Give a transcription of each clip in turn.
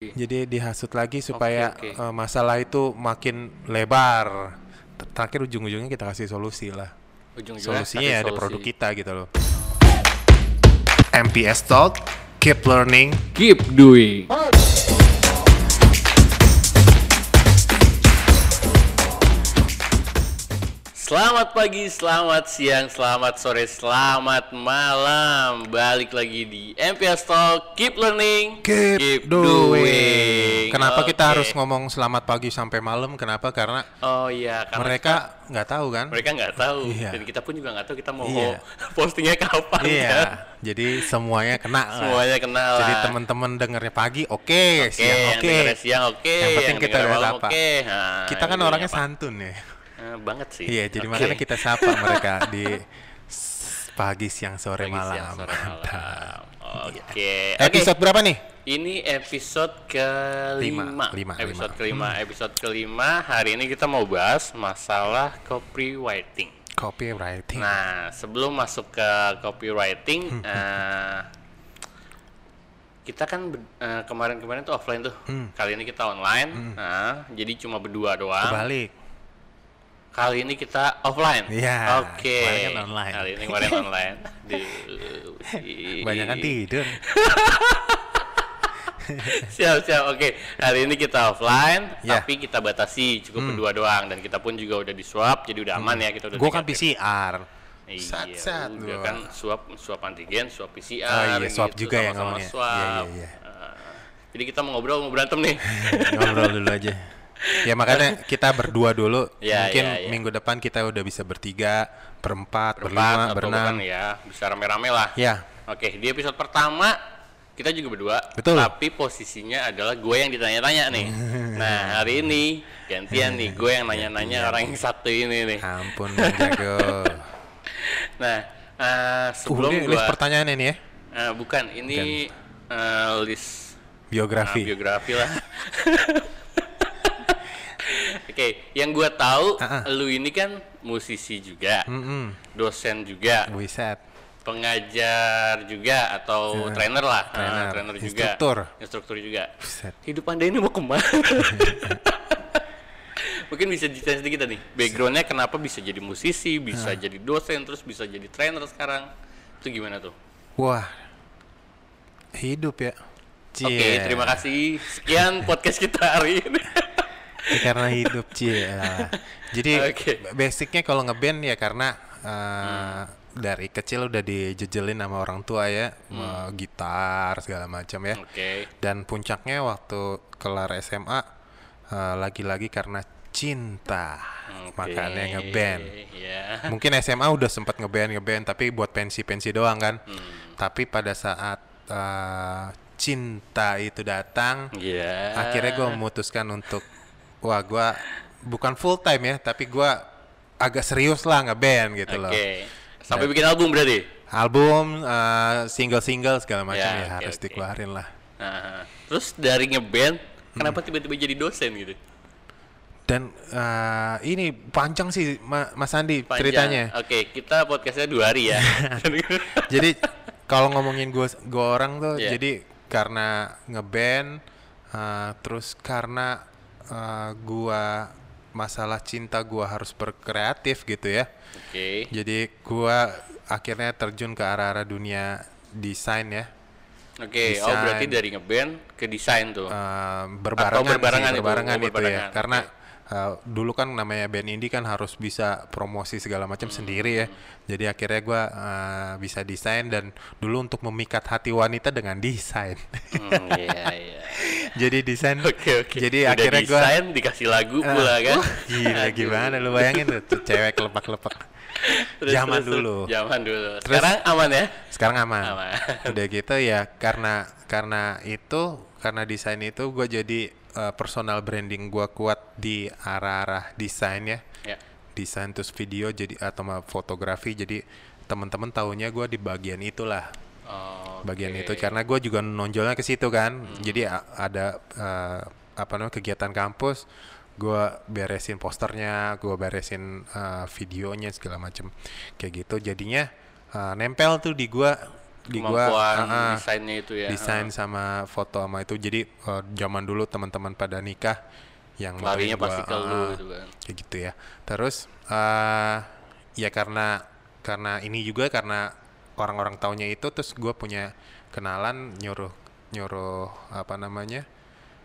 Jadi dihasut lagi supaya oke. eh, masalah itu makin lebar. Ter- Terakhir ujung-ujungnya kita kasih solusi lah. Ujung-ujungnya Solusinya ya ada solusi. produk kita gitu loh. MPS Talk, keep learning. Keep doing. Selamat pagi, selamat siang, selamat sore, selamat malam. Balik lagi di MPS Talk, keep learning, Keep, doing. doing. Kenapa kita Oke. harus ngomong selamat pagi sampai malam? Kenapa? Karena Oh iya, karena mereka nggak tahu kan? mereka nggak tahu Iya. dan kita pun juga nggak tahu kita mau Iya. postingnya kapan Iya. kan. Jadi semuanya kena. lah. Semuanya Jadi lah. teman-teman dengernya pagi, oke, Oke, siang yang oke. dengernya siang oke, Yang penting yang kita udah apa. oke. Nah, Kita kan orangnya apa? santun ya. Banget sih. Iya, jadi Oke. makanya kita sapa mereka di pagi, siang, sore, Pagi, malam. siang, sore, malam. Oke. Oke. Episode berapa nih? Ini episode kelima. Lima, lima, episode lima. kelima. Episode kelima. Hari ini kita mau bahas masalah copywriting. Copywriting. Nah, sebelum masuk ke copywriting, Hmm, eh, kita kan eh, kemarin-kemarin tuh offline tuh. Hmm. Kali ini kita online. Nah, jadi cuma berdua doang. Kebalik. Kali ini kita offline. Iya, Oke. kemarin kan online. Kali ini kemarin online. Aduh, sih. Banyak kan tidur. siap siap oke hari ini kita offline Ya. tapi kita batasi cukup berdua doang dan kita pun juga udah di swab jadi udah aman ya kita udah Gue kan. PCR. iya Sat, sat, udah gua. kan swab swab antigen swab PCR Oh iya, swab gitu, juga ya sama-sama ngomongnya. swab. Iya, iya, iya. Eh, jadi kita mau ngobrol mau berantem nih Ngobrol dulu aja. Ya makanya kita berdua dulu. Ya, Mungkin ya, ya. minggu depan kita udah bisa bertiga, berempat, berempat berlima, atau berenam. bahkan ya bisa rame-rame lah Ya, oke di episode pertama kita juga berdua Betul. tapi posisinya adalah gue yang ditanya-tanya nih nah hari ini gantian nih gue yang nanya-nanya orang yang satu ini nih ampun Jago. Nah, eh, Uh, sebelum ini gua list pertanyaan ini ya. eh, bukan ini eh, list eh, Biografi. biografi lah. Oke, yang gua tahu Ah, ah. lu ini kan musisi juga, Mm-mm. dosen juga, Buset. pengajar juga atau trainer lah, Ah, trainer. trainer juga, Instruktur. instruktur juga. Buset. Hidup anda ini mau ke mana? Mungkin bisa diceritain sedikit nih, backgroundnya kenapa bisa jadi musisi, bisa jadi dosen, terus bisa jadi trainer sekarang, itu gimana tuh? Wah. Hidup ya. Oke, Cie. terima kasih. Sekian podcast kita hari ini. Ya, karena hidup cie. lah. Jadi Oke. basicnya kalau ngeband ya karena uh, Hmm. dari kecil udah dijejelin sama orang tua ya, mau gitar segala macam ya. Hmm. Oke. Dan puncaknya waktu kelar SMA uh, lagi-lagi karena cinta. Oke. Makanya ngeband. Ya. Mungkin SMA udah sempat ngeband ngeband tapi buat pensi-pensi doang kan. Hmm. Tapi pada saat uh, cinta itu datang, Ya. akhirnya gue memutuskan untuk wah gue bukan full time ya tapi gue agak serius lah ngeband gitu loh Oke. Sampai bikin album berarti. album single single segala macam Ya, ya, oke, harus oke. dikeluarin lah Nah, terus dari ngeband, kenapa Hmm. tiba-tiba jadi dosen gitu? dan eh, ini panjang sih Ma- Mas Andi Panjang. ceritanya Oke, kita podcastnya dua hari ya. jadi kalau ngomongin gue gue orang tuh Iya. jadi karena ngeband eh, terus karena eh, gua masalah cinta gua harus berkreatif gitu ya Oke. Jadi gua akhirnya terjun ke arah-arah dunia desain ya. Oke, oh Desain. berarti dari ngeband ke desain tuh. Eh, berbarengan, Atau berbarengan sih, itu, berbarengan oh, itu, berbarengan, ya. Karena eh, dulu kan namanya band indie kan harus bisa promosi segala macam Hmm. sendiri ya. Jadi akhirnya gua eh, bisa desain dan dulu untuk memikat hati wanita dengan desain. Hmm, iya, iya. Jadi desain. Oke, oke. Jadi Udah akhirnya gua desain, dikasih lagu pula kan. Wah, gila gimana lu bayangin tuh, cewek lepak-lepak. Terus, Zaman terus. dulu. Zaman dulu. Terus- Sekarang aman ya? sekarang aman. Aman. udah gitu ya karena karena itu karena desain itu gue jadi uh, personal branding gue kuat di arah-arah desain ya. Ya. desain terus video jadi atau fotografi jadi teman-teman tahunya gue di bagian itulah. Oh, bagian itu karena gue juga nonjolnya ke situ kan. Jadi a- ada uh, apa namanya kegiatan kampus gue beresin posternya gue beresin uh, videonya segala macem. Kayak gitu jadinya uh, nempel tuh di gue di gua Kemampuan ah, desainnya itu ya. desain sama foto sama itu jadi eh, zaman dulu teman-teman pada nikah yang Larinya gua, pasti ke lu ah, gitu kan. kayak gitu ya terus eh ya karena karena ini juga karena orang-orang taunya itu terus gue punya kenalan nyuruh nyuruh apa namanya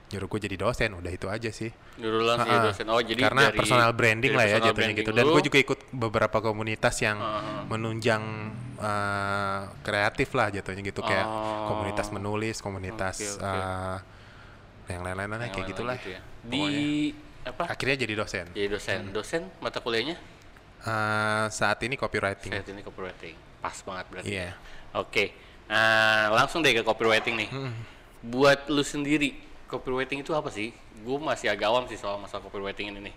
nyuruh gue jadi dosen udah itu aja sih Dulu langsung jadi dosen. Oh, jadi karena dari personal branding dari lah ya jatuhnya gitu dan gue juga ikut beberapa komunitas yang ah. menunjang eh, kreatif lah jatuhnya gitu kayak Oh. komunitas menulis komunitas Oke, oke. eh, yang lain-lain lah yang kayak gitulah gitu ya. Di apa? akhirnya jadi dosen Jadi dosen. Hmm. Dosen mata kuliahnya Eh, saat ini copywriting saat ini copywriting. Pas banget berarti. iya Oke. Nah, langsung deh ke copywriting nih. Hmm. Buat lu sendiri, copywriting itu apa sih? Gue masih agak awam sih soal masalah copywriting ini nih.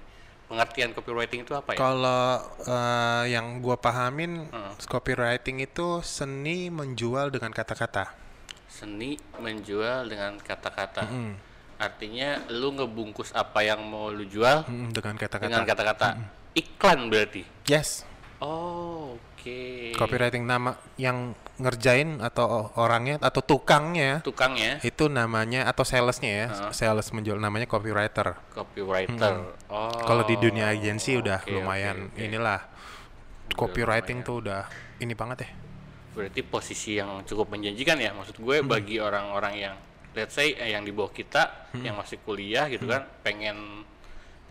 Pengertian copywriting itu apa ya? Kalau eh, yang gua pahamin, Heeh. copywriting itu seni menjual dengan kata-kata. Seni menjual dengan kata-kata. Mm, Artinya lu ngebungkus apa yang mau lu jual mm, dengan kata-kata. dengan kata-kata. Iklan berarti. Yes, Oh, oke. copywriting nama yang ngerjain atau orangnya atau tukangnya Tukangnya itu namanya atau salesnya ya, Heeh. sales menjual namanya copywriter. copywriter. Oh. Kalau di dunia agensi udah oke, lumayan oke, oke. inilah copywriting tuh udah ini banget ya. berarti posisi yang cukup menjanjikan ya maksud gue bagi orang-orang yang let's say eh, yang di bawah kita yang masih kuliah gitu kan pengen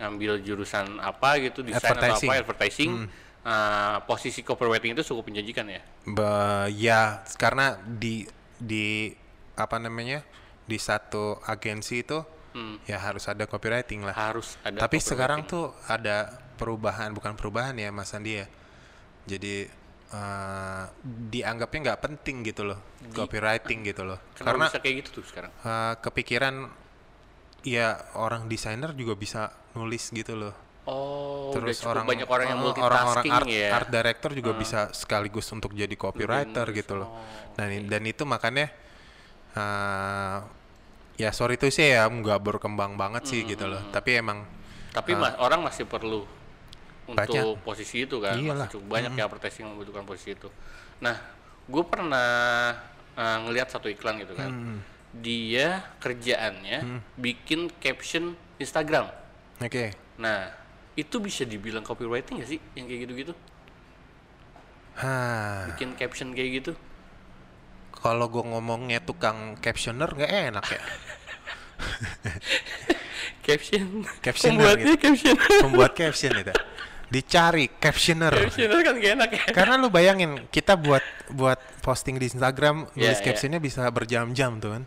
ngambil jurusan apa gitu desain atau apa advertising eh, posisi copywriting itu cukup menjanjikan ya Be- ya karena di di apa namanya di satu agensi itu Hmm. ya harus ada copywriting lah. harus ada Tapi sekarang tuh ada perubahan bukan perubahan ya Mas Andi ya. Jadi eh, dianggapnya nggak penting gitu loh copywriting gitu loh. Kenapa Karena bisa kayak gitu tuh sekarang eh, kepikiran ya orang desainer juga bisa nulis gitu loh. Oh Terus udah orang banyak orang yang orang-orang multitasking art, ya? art director juga bisa sekaligus untuk jadi copywriter gitu loh. oh, Dan dan itu makanya eh, ya sorry tuh sih ya nggak berkembang banget sih gitu loh. Tapi emang tapi mas, orang masih perlu untuk Banyak. posisi itu kan Iyalah. masih cukup banyak ya advertising yang membutuhkan posisi itu. Nah gue pernah uh, ngelihat satu iklan gitu kan. Dia kerjaannya bikin caption Instagram. Oke. nah itu bisa dibilang copywriting gak sih yang kayak gitu-gitu Hah, bikin caption kayak gitu kalau gue ngomongnya tukang captioner nggak enak ya. caption Captioner pembuatnya caption Membuat caption itu. Dicari captioner. captioner kan gak enak ya Karena lu bayangin kita buat buat posting di Instagram Iya, nulis iya. captionnya bisa berjam-jam tuh kan.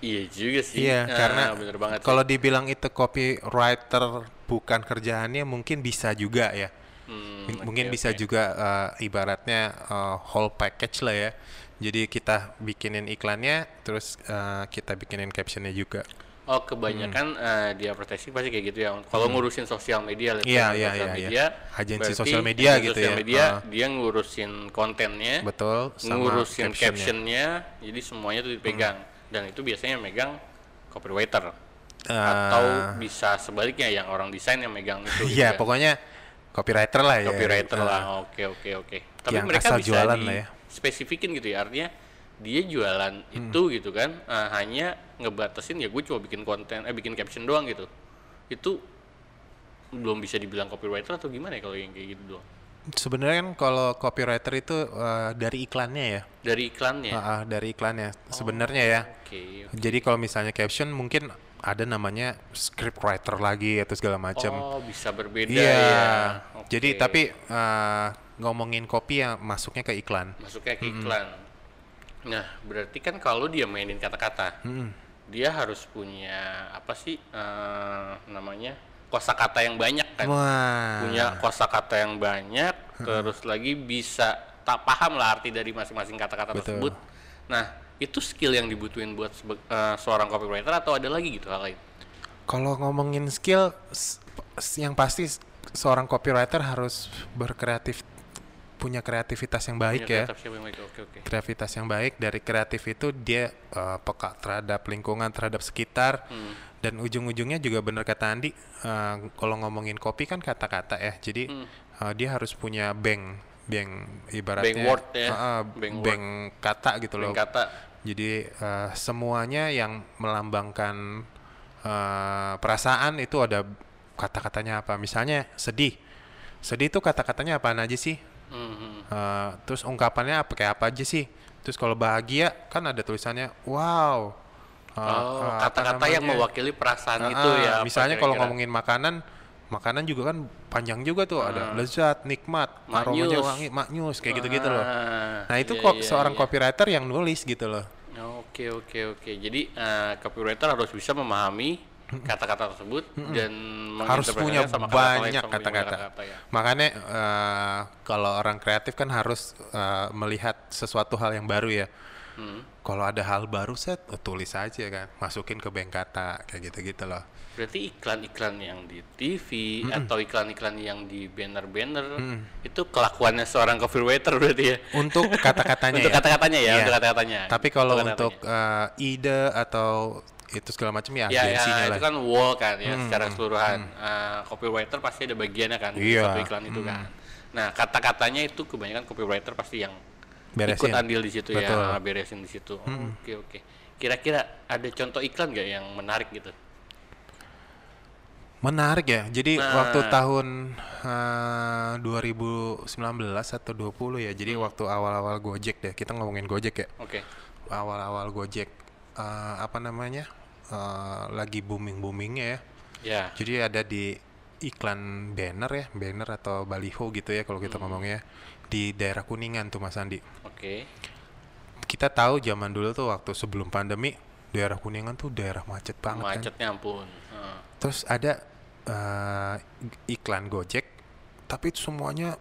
iya juga sih Iya, Nah, karena bener banget sih. kalau dibilang itu copywriter bukan kerjaannya mungkin bisa juga ya. Hmm, M- mungkin bisa oke. juga eh, ibaratnya eh, whole package lah ya. Jadi kita bikinin iklannya, terus eh, kita bikinin captionnya juga. Oh kebanyakan eh, di advertising pasti kayak gitu ya. Kalau ngurusin sosial media, say Iya, iya, sosial iya, media, iya. Agensi sosial media gitu sosial ya. media Ah. dia ngurusin kontennya, Betul, sama ngurusin captionnya. captionnya, jadi semuanya tuh dipegang. Dan itu biasanya megang copywriter Eh, atau bisa sebaliknya yang orang desain yang megang itu. gitu Iya, kan. pokoknya copywriter lah ya. copywriter Eh, lah. Oke oke oke. Tapi Yang mereka asal bisa jualan di lah ya. spesifikin gitu ya. Artinya dia jualan Hmm. itu gitu kan eh, hanya ngebatasin ya gue cuma bikin konten eh bikin caption doang gitu. Itu belum bisa dibilang copywriter atau gimana ya kalau yang kayak gitu doang. Sebenarnya kan kalau copywriter itu eh, dari iklannya ya. Dari iklannya. Ah, ah, dari iklannya sebenarnya ya. Oke. Jadi kalau misalnya caption mungkin ada namanya scriptwriter lagi atau segala macam. Oh, bisa berbeda Iya. ya. Oke. Jadi tapi eh, ngomongin kopi yang masuknya ke iklan. masuknya ke iklan. Nah, berarti kan kalau dia mainin kata-kata, dia harus punya apa sih eh, namanya kosakata yang banyak kan? Wah. Punya kosakata yang banyak, terus lagi bisa tak paham lah arti dari masing-masing kata-kata tersebut. Nah, itu skill yang dibutuhin buat sebe- eh, seorang copywriter atau ada lagi gitu hal lain? Kalau ngomongin skill, yang pasti seorang copywriter harus berkreatif, punya kreativitas yang baik Punya ya. kreatif siapa yang baik? Oke, oke. Kreativitas yang baik dari kreatif itu dia eh, peka terhadap lingkungan, terhadap sekitar, Hmm. dan ujung-ujungnya juga bener kata Andi. eh, kalau ngomongin kopi kan kata-kata ya, jadi Hmm. eh, dia harus punya bank, bank ibaratnya Bank word ya, ah, bank word. bank kata gitu loh. Bank kata Jadi eh, semuanya yang melambangkan eh, perasaan itu ada kata-katanya apa. Misalnya sedih. Sedih itu kata-katanya apaan aja sih? Mhm. Eh, terus ungkapannya apa kayak apa aja sih? Terus kalau bahagia kan ada tulisannya wow. Eh, Oh, apa kata-kata yang mewakili perasaan Ah, itu ya. apa Misalnya kalau ngomongin makanan, makanan juga kan panjang juga tuh ada lezat, nikmat, Maknyus. aromanya wangi, maknyus kayak gitu-gitu loh. Ah, Nah itu iya, kok iya, seorang iya. copywriter yang nulis gitu loh. Oke oke oke. Jadi eh, copywriter harus bisa memahami kata-kata tersebut dan Harus punya sama banyak kata-kata. kata-kata ya. Makanya eh, kalau orang kreatif kan harus eh, melihat sesuatu hal yang baru ya. Hmm. Kalau ada hal baru set, oh, tulis aja kan, masukin ke bank kata kayak gitu-gitu loh. Berarti iklan-iklan yang di TV atau iklan-iklan yang di banner-banner itu kelakuannya seorang copywriter berarti ya. Untuk kata-katanya untuk ya. kata-katanya ya, Iya. untuk kata-katanya. Tapi kalau Untuk untuk eh, ide atau itu segala macam ya ya, ya agensinya itu lah. kan wall kan ya secara keseluruhan Eh, copywriter pasti ada bagiannya kan Iya. satu iklan itu kan nah kata-katanya itu kebanyakan copywriter pasti yang Beresin. ikut andil di situ Betul. ya beresin di situ oke oke kira-kira ada contoh iklan nggak yang menarik gitu Menarik ya. Jadi Nah. waktu tahun eh, 2019 atau 20 ya. Jadi waktu awal-awal Gojek deh. Kita ngomongin Gojek ya. oke Awal-awal Gojek eh, apa namanya? eh, lagi booming-boomingnya ya. ya Jadi ada di iklan banner ya, banner atau baliho gitu ya kalau kita ngomongnya di daerah Kuningan tuh Mas Andi. oke Kita tahu zaman dulu tuh waktu sebelum pandemi daerah Kuningan tuh daerah macet banget kan. macetnya ampun Terus ada eh, iklan Gojek, tapi itu semuanya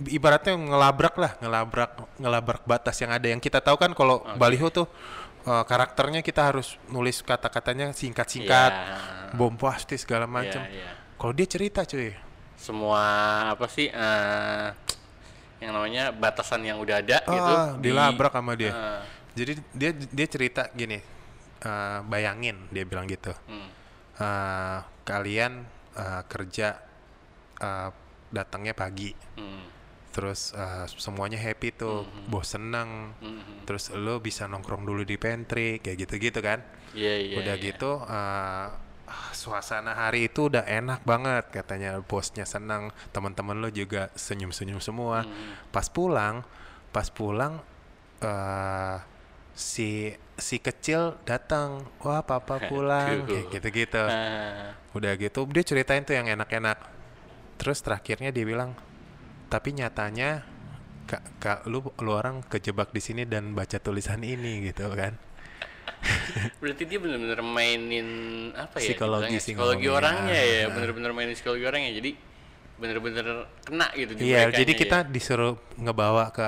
ibaratnya ngelabrak lah, ngelabrak ngelabrak batas yang ada. Yang kita tahu kan kalau baliho tuh eh, karakternya kita harus nulis kata-katanya singkat-singkat, Ya. bombastis segala macam. Ya, ya. Kalau dia cerita cuy, semua apa sih eh, yang namanya batasan yang udah ada gitu ah, di- dilabrak sama dia. eh, Jadi dia dia cerita gini, eh, bayangin dia bilang gitu. hmm. Eh, kalian eh, kerja eh, datangnya pagi, Hmm. terus eh, semuanya happy tuh, bos seneng, Hmm. terus lo bisa nongkrong dulu di pantry kayak gitu-gitu kan. Iya, iya, udah iya. gitu eh, ah, suasana hari itu udah enak banget katanya bosnya senang, teman-teman lo juga senyum-senyum semua. Hmm. Pas pulang, pas pulang eh si si kecil datang, wah papa pulang Aduh. kayak gitu-gitu. Ah, Udah gitu dia ceritain tuh yang enak-enak. Terus terakhirnya dia bilang, tapi nyatanya kak, kak lu lu orang kejebak di sini dan baca tulisan ini gitu kan. berarti dia benar-benar mainin apa ya? Psikologi psikologi orangnya ya, benar-benar mainin psikologi orangnya. Jadi benar-benar kena gitu di Iya, jadi kita ya. disuruh ngebawa ke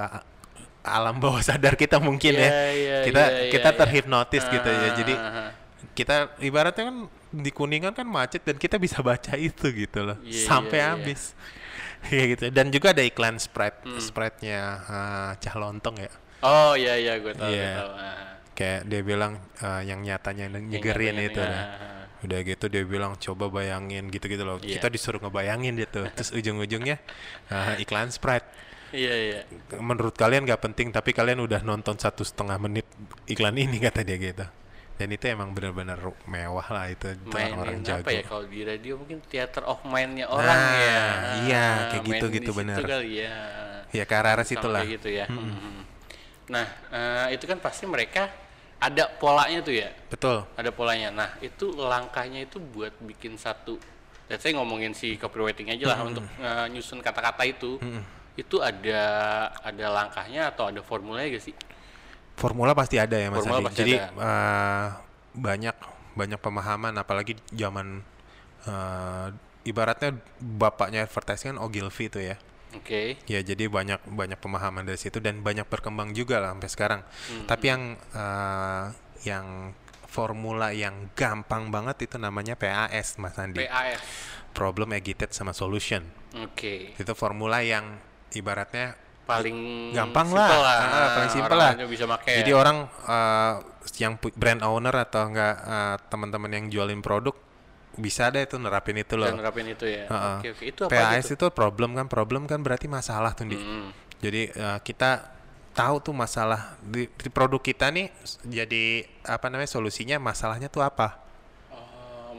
alam bawah sadar kita mungkin Iya, ya. iya, kita iya, kita iya, terhipnotis gitu ya. Ah, Jadi ah, ah. kita ibaratnya kan di kuningan kan macet dan kita bisa baca itu gitu loh Iya, sampai iya. habis. Kayak gitu. Dan juga ada iklan Sprite, Hmm. Sprite-nya ah, Cah Lontong ya. Oh iya iya gue tahu, Iya. gue tahu. Kayak dia bilang ah, yang nyatanya nyegerin nyatanya, itu dah. ah. Udah gitu dia bilang coba bayangin gitu-gitu loh. Iya. Kita disuruh ngebayangin gitu. Terus ujung-ujungnya ah, iklan Sprite. Iya iya. menurut kalian nggak penting tapi kalian udah nonton satu setengah menit iklan ini kata dia gitu dan itu emang benar-benar mewah lah itu, Mainin orang jago apa ya kalau di radio mungkin theater of mind-nya orang Nah, ya. iya, kayak gitu, gitu, situ bener. kali ya. ya ke arah-arah situ lah gitu ya. Mhm. Nah, eh, itu kan pasti mereka ada polanya tuh ya. betul Ada polanya. Nah, itu langkahnya itu buat bikin satu let's say ngomongin si copywriting aja lah untuk eh, nyusun kata-kata itu. Itu ada ada langkahnya atau ada formulanya gak sih? formula pasti ada ya mas Formula Andi pasti jadi ada. eh, banyak banyak pemahaman apalagi zaman eh, ibaratnya bapaknya advertising kan Ogilvy itu ya Oke. Ya jadi banyak banyak pemahaman dari situ dan banyak berkembang juga lah sampai sekarang. Hmm. Tapi yang eh, yang formula yang gampang banget itu namanya PAS Mas Andi. PAS. Problem Aggregated sama Solution. Oke. Itu formula yang ibaratnya Paling gampang simple lah, Ah, paling simpel lah. Bisa pakai. Jadi orang eh, yang brand owner atau enggak eh, teman-teman yang jualin produk bisa deh tuh nerapin itu loh. Dan nerapin itu ya. Heeh. Oke oke. Itu apa PAS tuh? itu problem kan problem kan berarti masalah tuh Di. Mm. Jadi eh, kita tahu tuh masalah di, di produk kita nih jadi apa namanya solusinya masalahnya tuh apa?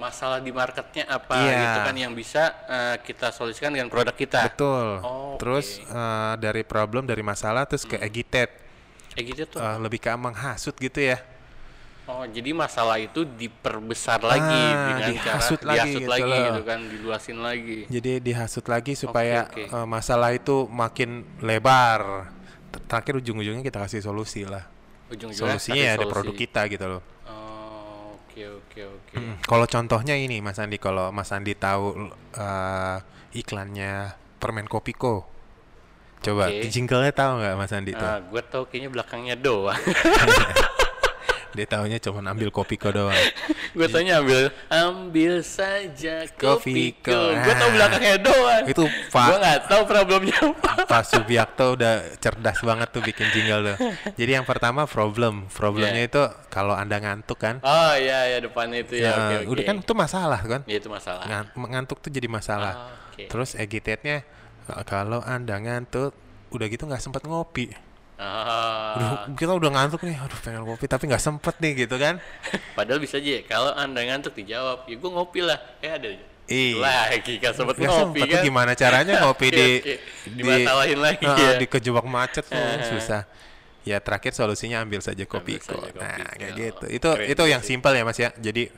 Masalah di marketnya apa Iya. gitu kan yang bisa eh, kita solusikan dengan produk kita. Betul. Oh, Terus oke. eh, dari problem dari masalah terus ke agitate Eh gitu tuh. eh, lebih ke menghasut gitu ya. Oh, jadi masalah itu diperbesar lagi Ah, dengan dihasut cara lagi dihasut gitu lagi loh. gitu kan, diluasin lagi. Jadi dihasut lagi supaya oke. eh, masalah itu makin lebar. Terakhir ujung-ujungnya kita kasih solusi lah. Ujung-ujungnya Solusinya ya ada solusi. produk kita gitu loh. Oh, oke oke oke. Mm, Kalau contohnya ini Mas Andi, kalau Mas Andi tahu eh, iklannya permen Kopiko, coba Oke. jinglenya tahu nggak Mas Andi tuh? Ah, gue tau kayaknya belakangnya doang. Dia taunya cuma ambil Kopiko doang. Gue tanya ambil ambil saja Kopiko. kopiko. Gue tau Ah. belakangnya doang. Itu Gue Pak nggak tahu problemnya apa. Pak Subiakto udah cerdas banget tuh bikin jingle tuh. Jadi yang pertama problem, problemnya Yeah. itu kalau anda ngantuk kan, Oh iya ya depannya itu ya. ya, Oke oke. udah kan itu masalah kan? Ya itu masalah. Ngan- ngantuk tuh jadi masalah. Ah, oke. Terus agitate-nya eh, kalau anda ngantuk, udah gitu nggak sempat ngopi. Ah. Udah, kita udah ngantuk nih, aduh pengen ngopi tapi nggak sempet nih gitu kan? Padahal bisa aja ya, kalau anda ngantuk dijawab, ya gue ngopi lah. Eh ada. Iya. Lagi kan sempet Nggak ngopi sempet kan. gimana caranya ngopi di. Dimatalahin lagi Ah, ya. di kejebak macet tuh Eh. susah. Ya terakhir solusinya ambil saja kopi saja Nah, Kopiko. kayak gitu. Itu Keren itu yang simpel ya Mas ya. Jadi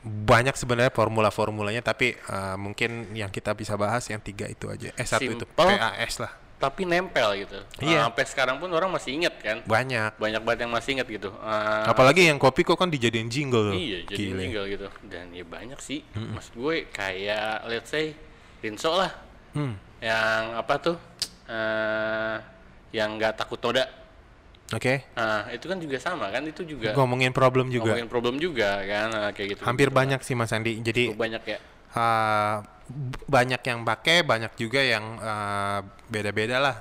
banyak sebenarnya formula-formulanya tapi eh, mungkin yang kita bisa bahas yang tiga itu aja. Eh satu itu Simpel. PAS lah. Tapi nempel gitu. Iya. Ah, sampai sekarang pun orang masih inget kan. Banyak. Banyak banget yang masih inget gitu. Ah, Apalagi yang kopi kok kan dijadiin jingle. Iya, jadi tinggal gitu. Dan ya banyak sih. Maksud gue kayak let's say Rinso lah. Hmm. Yang apa tuh? eh yang nggak takut noda. Oke. Nah, itu kan juga sama kan? Itu juga Ngomongin problem juga. ngomongin problem juga kan Nah, kayak gitu. Hampir gitu. banyak sih Mas Andi. Jadi Cukup banyak ya. B- banyak yang pakai, banyak juga yang eh, beda-beda lah.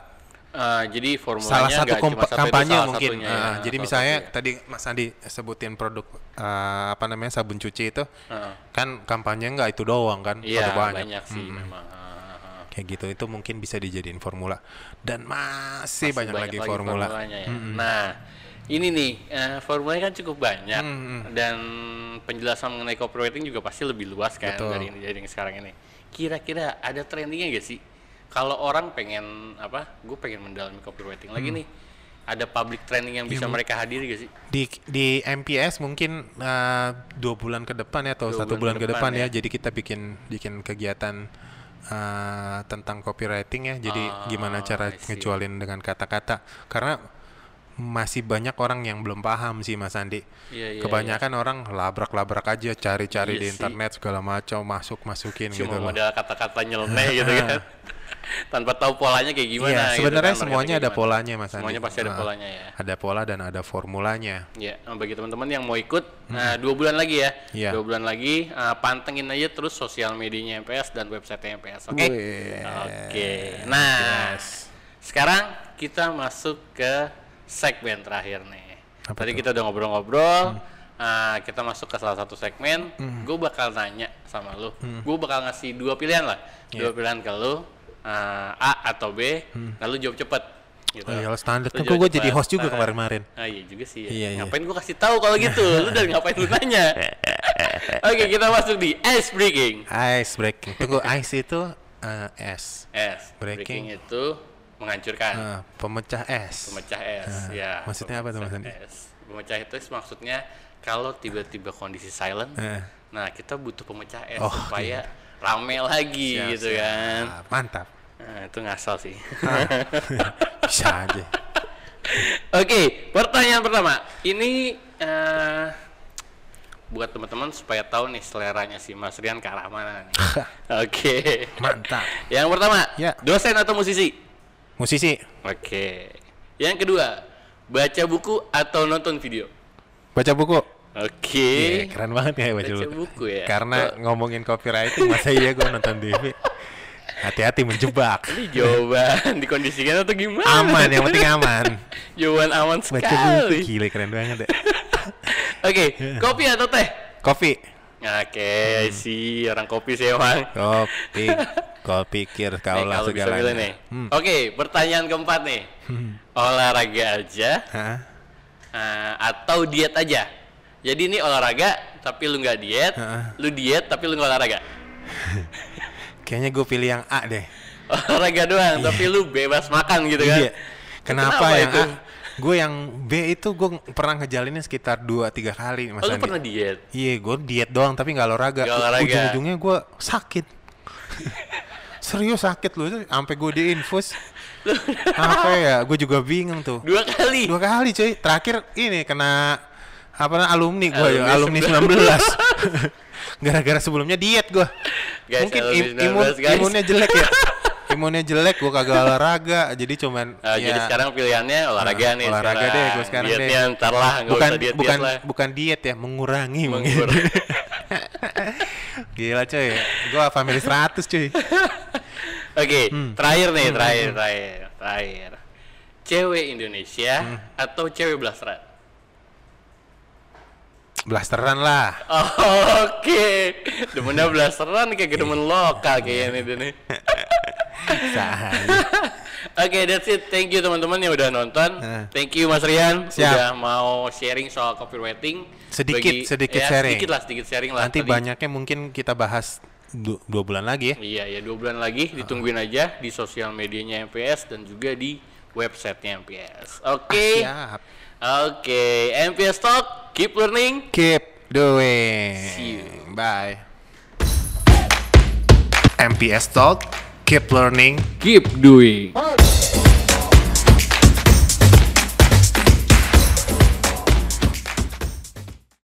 Eh, jadi formulanya salah satu kompa- satu, kampanye salah mungkin. satunya Ah, ya, jadi misalnya satu tadi Mas Andi sebutin produk eh, apa namanya sabun cuci itu. Heeh. kan kampanye nggak itu doang kan, Iya, banyak. banyak, sih Mm-mm. memang. Kayak gitu itu mungkin bisa dijadiin formula dan masih, Masih banyak, lagi, formula. formulanya ya. Nah, ini nih eh, formulanya kan cukup banyak Mm-mm. dan penjelasan mengenai copywriting juga pasti lebih luas kan Betul. dari dari yang sekarang ini. Kira-kira ada trendingnya gak sih? Kalau orang pengen apa? Gue pengen mendalami copywriting lagi Hmm. nih. Ada public training yang bisa Iya, mereka hadiri gak sih? Di di MPS mungkin eh, dua bulan ke depan ya atau Dua satu bulan bulan, ke depan, depan ya. ya. Jadi kita bikin bikin kegiatan eh, tentang copywriting ya. Jadi Ah, gimana cara ngejualin dengan kata-kata karena masih banyak orang yang belum paham sih Mas Andi. Iya, iya, Kebanyakan orang labrak-labrak aja, cari-cari Iya di sih. internet segala macam, masuk-masukin Cuma gitu loh. modal kata-kata nyeleneh gitu kan. Tanpa tahu polanya kayak gimana Iya, gitu sebenarnya kan, semuanya ada gimana. polanya Mas Andi. Semuanya pasti ada Ah, polanya ya. Ada pola dan ada formulanya. Ya, nah, bagi teman-teman yang mau ikut, nah, dua bulan lagi ya. Iya. Dua bulan lagi, ah, pantengin aja terus sosial medianya MPS dan website MPS, oke? Wih, Oke. Nah, sekarang kita masuk ke segmen terakhir nih. Apa? Tadi Hmm. kita udah ngobrol-ngobrol, ah, kita masuk ke salah satu segmen. Gue bakal nanya sama lu. Hmm. Gue bakal ngasih dua pilihan lah, Iya. dua pilihan ke lu, ah, A atau B. Lalu jawab cepet. Gitu. Hmm. Oh iya, standar. Kan gue jadi host juga Nah, kemarin-kemarin. Ah iya juga sih ya. Iya, iya. Ngapain gua kasih tahu kalau gitu? lu dari ngapain lu nanya? Oke, kita masuk di ice breaking. Ice breaking. Tunggu, ice itu eh, es. Es. Breaking. Breaking itu menghancurkan, Eh, pemecah es. pemecah es. Ah, ya. maksudnya apa tuh, Mas es. Pemecah itu maksudnya kalau tiba-tiba kondisi silent, Eh. nah kita butuh pemecah es Oh, supaya rame lagi Siap, gitu siap. kan. Mantap. Nah, itu ngasal sih. Bisa aja. Oke, pertanyaan pertama. Ini eh, buat teman-teman supaya tahu nih seleranya si Mas Rian ke arah mana nih. Oke. Mantap. Yang pertama, Ya. dosen atau musisi? Musisi, Oke. Yang kedua, baca buku atau nonton video? baca buku. Oke. Iya, keren banget ya baca, Baca buku. buku ya. Karena ngomongin copywriting masa iya gue nonton TV. Hati-hati menjebak. Ini jawaban dikondisikan atau gimana? Aman, yang penting aman. Jawaban aman Baca buku sekali. gile keren banget ya. Oke, kopi atau teh? Kopi. Oke, sih orang kopi sih emang. Kopi, kau pikir kau lah segalanya. nih. Hmm. Oke, pertanyaan keempat nih. Olahraga aja eh, atau diet aja? Jadi ini olahraga tapi lu nggak diet, Heeh. lu diet tapi lu nggak olahraga. Kayaknya gue pilih yang A deh. Olahraga doang, tapi lu bebas makan gitu kan? Iya. Kenapa, Kenapa yang itu? A? Gue yang B itu gue pernah ngejalinnya sekitar 2-3 kali Mas Oh, lu pernah diet? Iya, gue diet doang tapi nggak olahraga. Ujung-ujungnya gue sakit. Serius sakit lu itu sampai gue diinfus. apa ya? Gue juga bingung tuh. Dua kali. Dua kali cuy. Terakhir ini kena apa alumni gue ya, Alumni alumni 19. Gara-gara sebelumnya diet gue. Mungkin im- imun 19, guys. imunnya jelek ya. Imunnya jelek gue kagak olahraga jadi cuman Nah, ya, Jadi sekarang pilihannya olahraga Nah, nih olahraga sekarang. deh, gua sekarang deh. Dietnya ntar lah, bukan usah diet, bukan lah. bukan diet ya mengurangi mungkin. Mengurangi. Gila cuy. Gue family 100 cuy. Oke, Hmm. terakhir nih, terakhir, terakhir, terakhir. Cewek Indonesia Hmm. atau cewek blasteran? Blasteran lah. Oke, demennya blasteran kayak demen lokal kayaknya nih. Oke, that's it. Thank you teman-teman yang udah nonton. Thank you Mas Rian Siap. udah mau sharing soal copywriting. Sedikit- sedikit ya, sharing. Sedikit lah, sedikit sharing lah. Nanti Tadi- banyaknya mungkin kita bahas du- dua bulan lagi ya. Iya, ya dua bulan lagi ditungguin aja di sosial medianya MPS dan juga di websitenya MPS. Oke. Siap. Oke, MPS Talk, keep learning. Keep doing. See you. Bye. MPS Talk, keep learning, keep doing.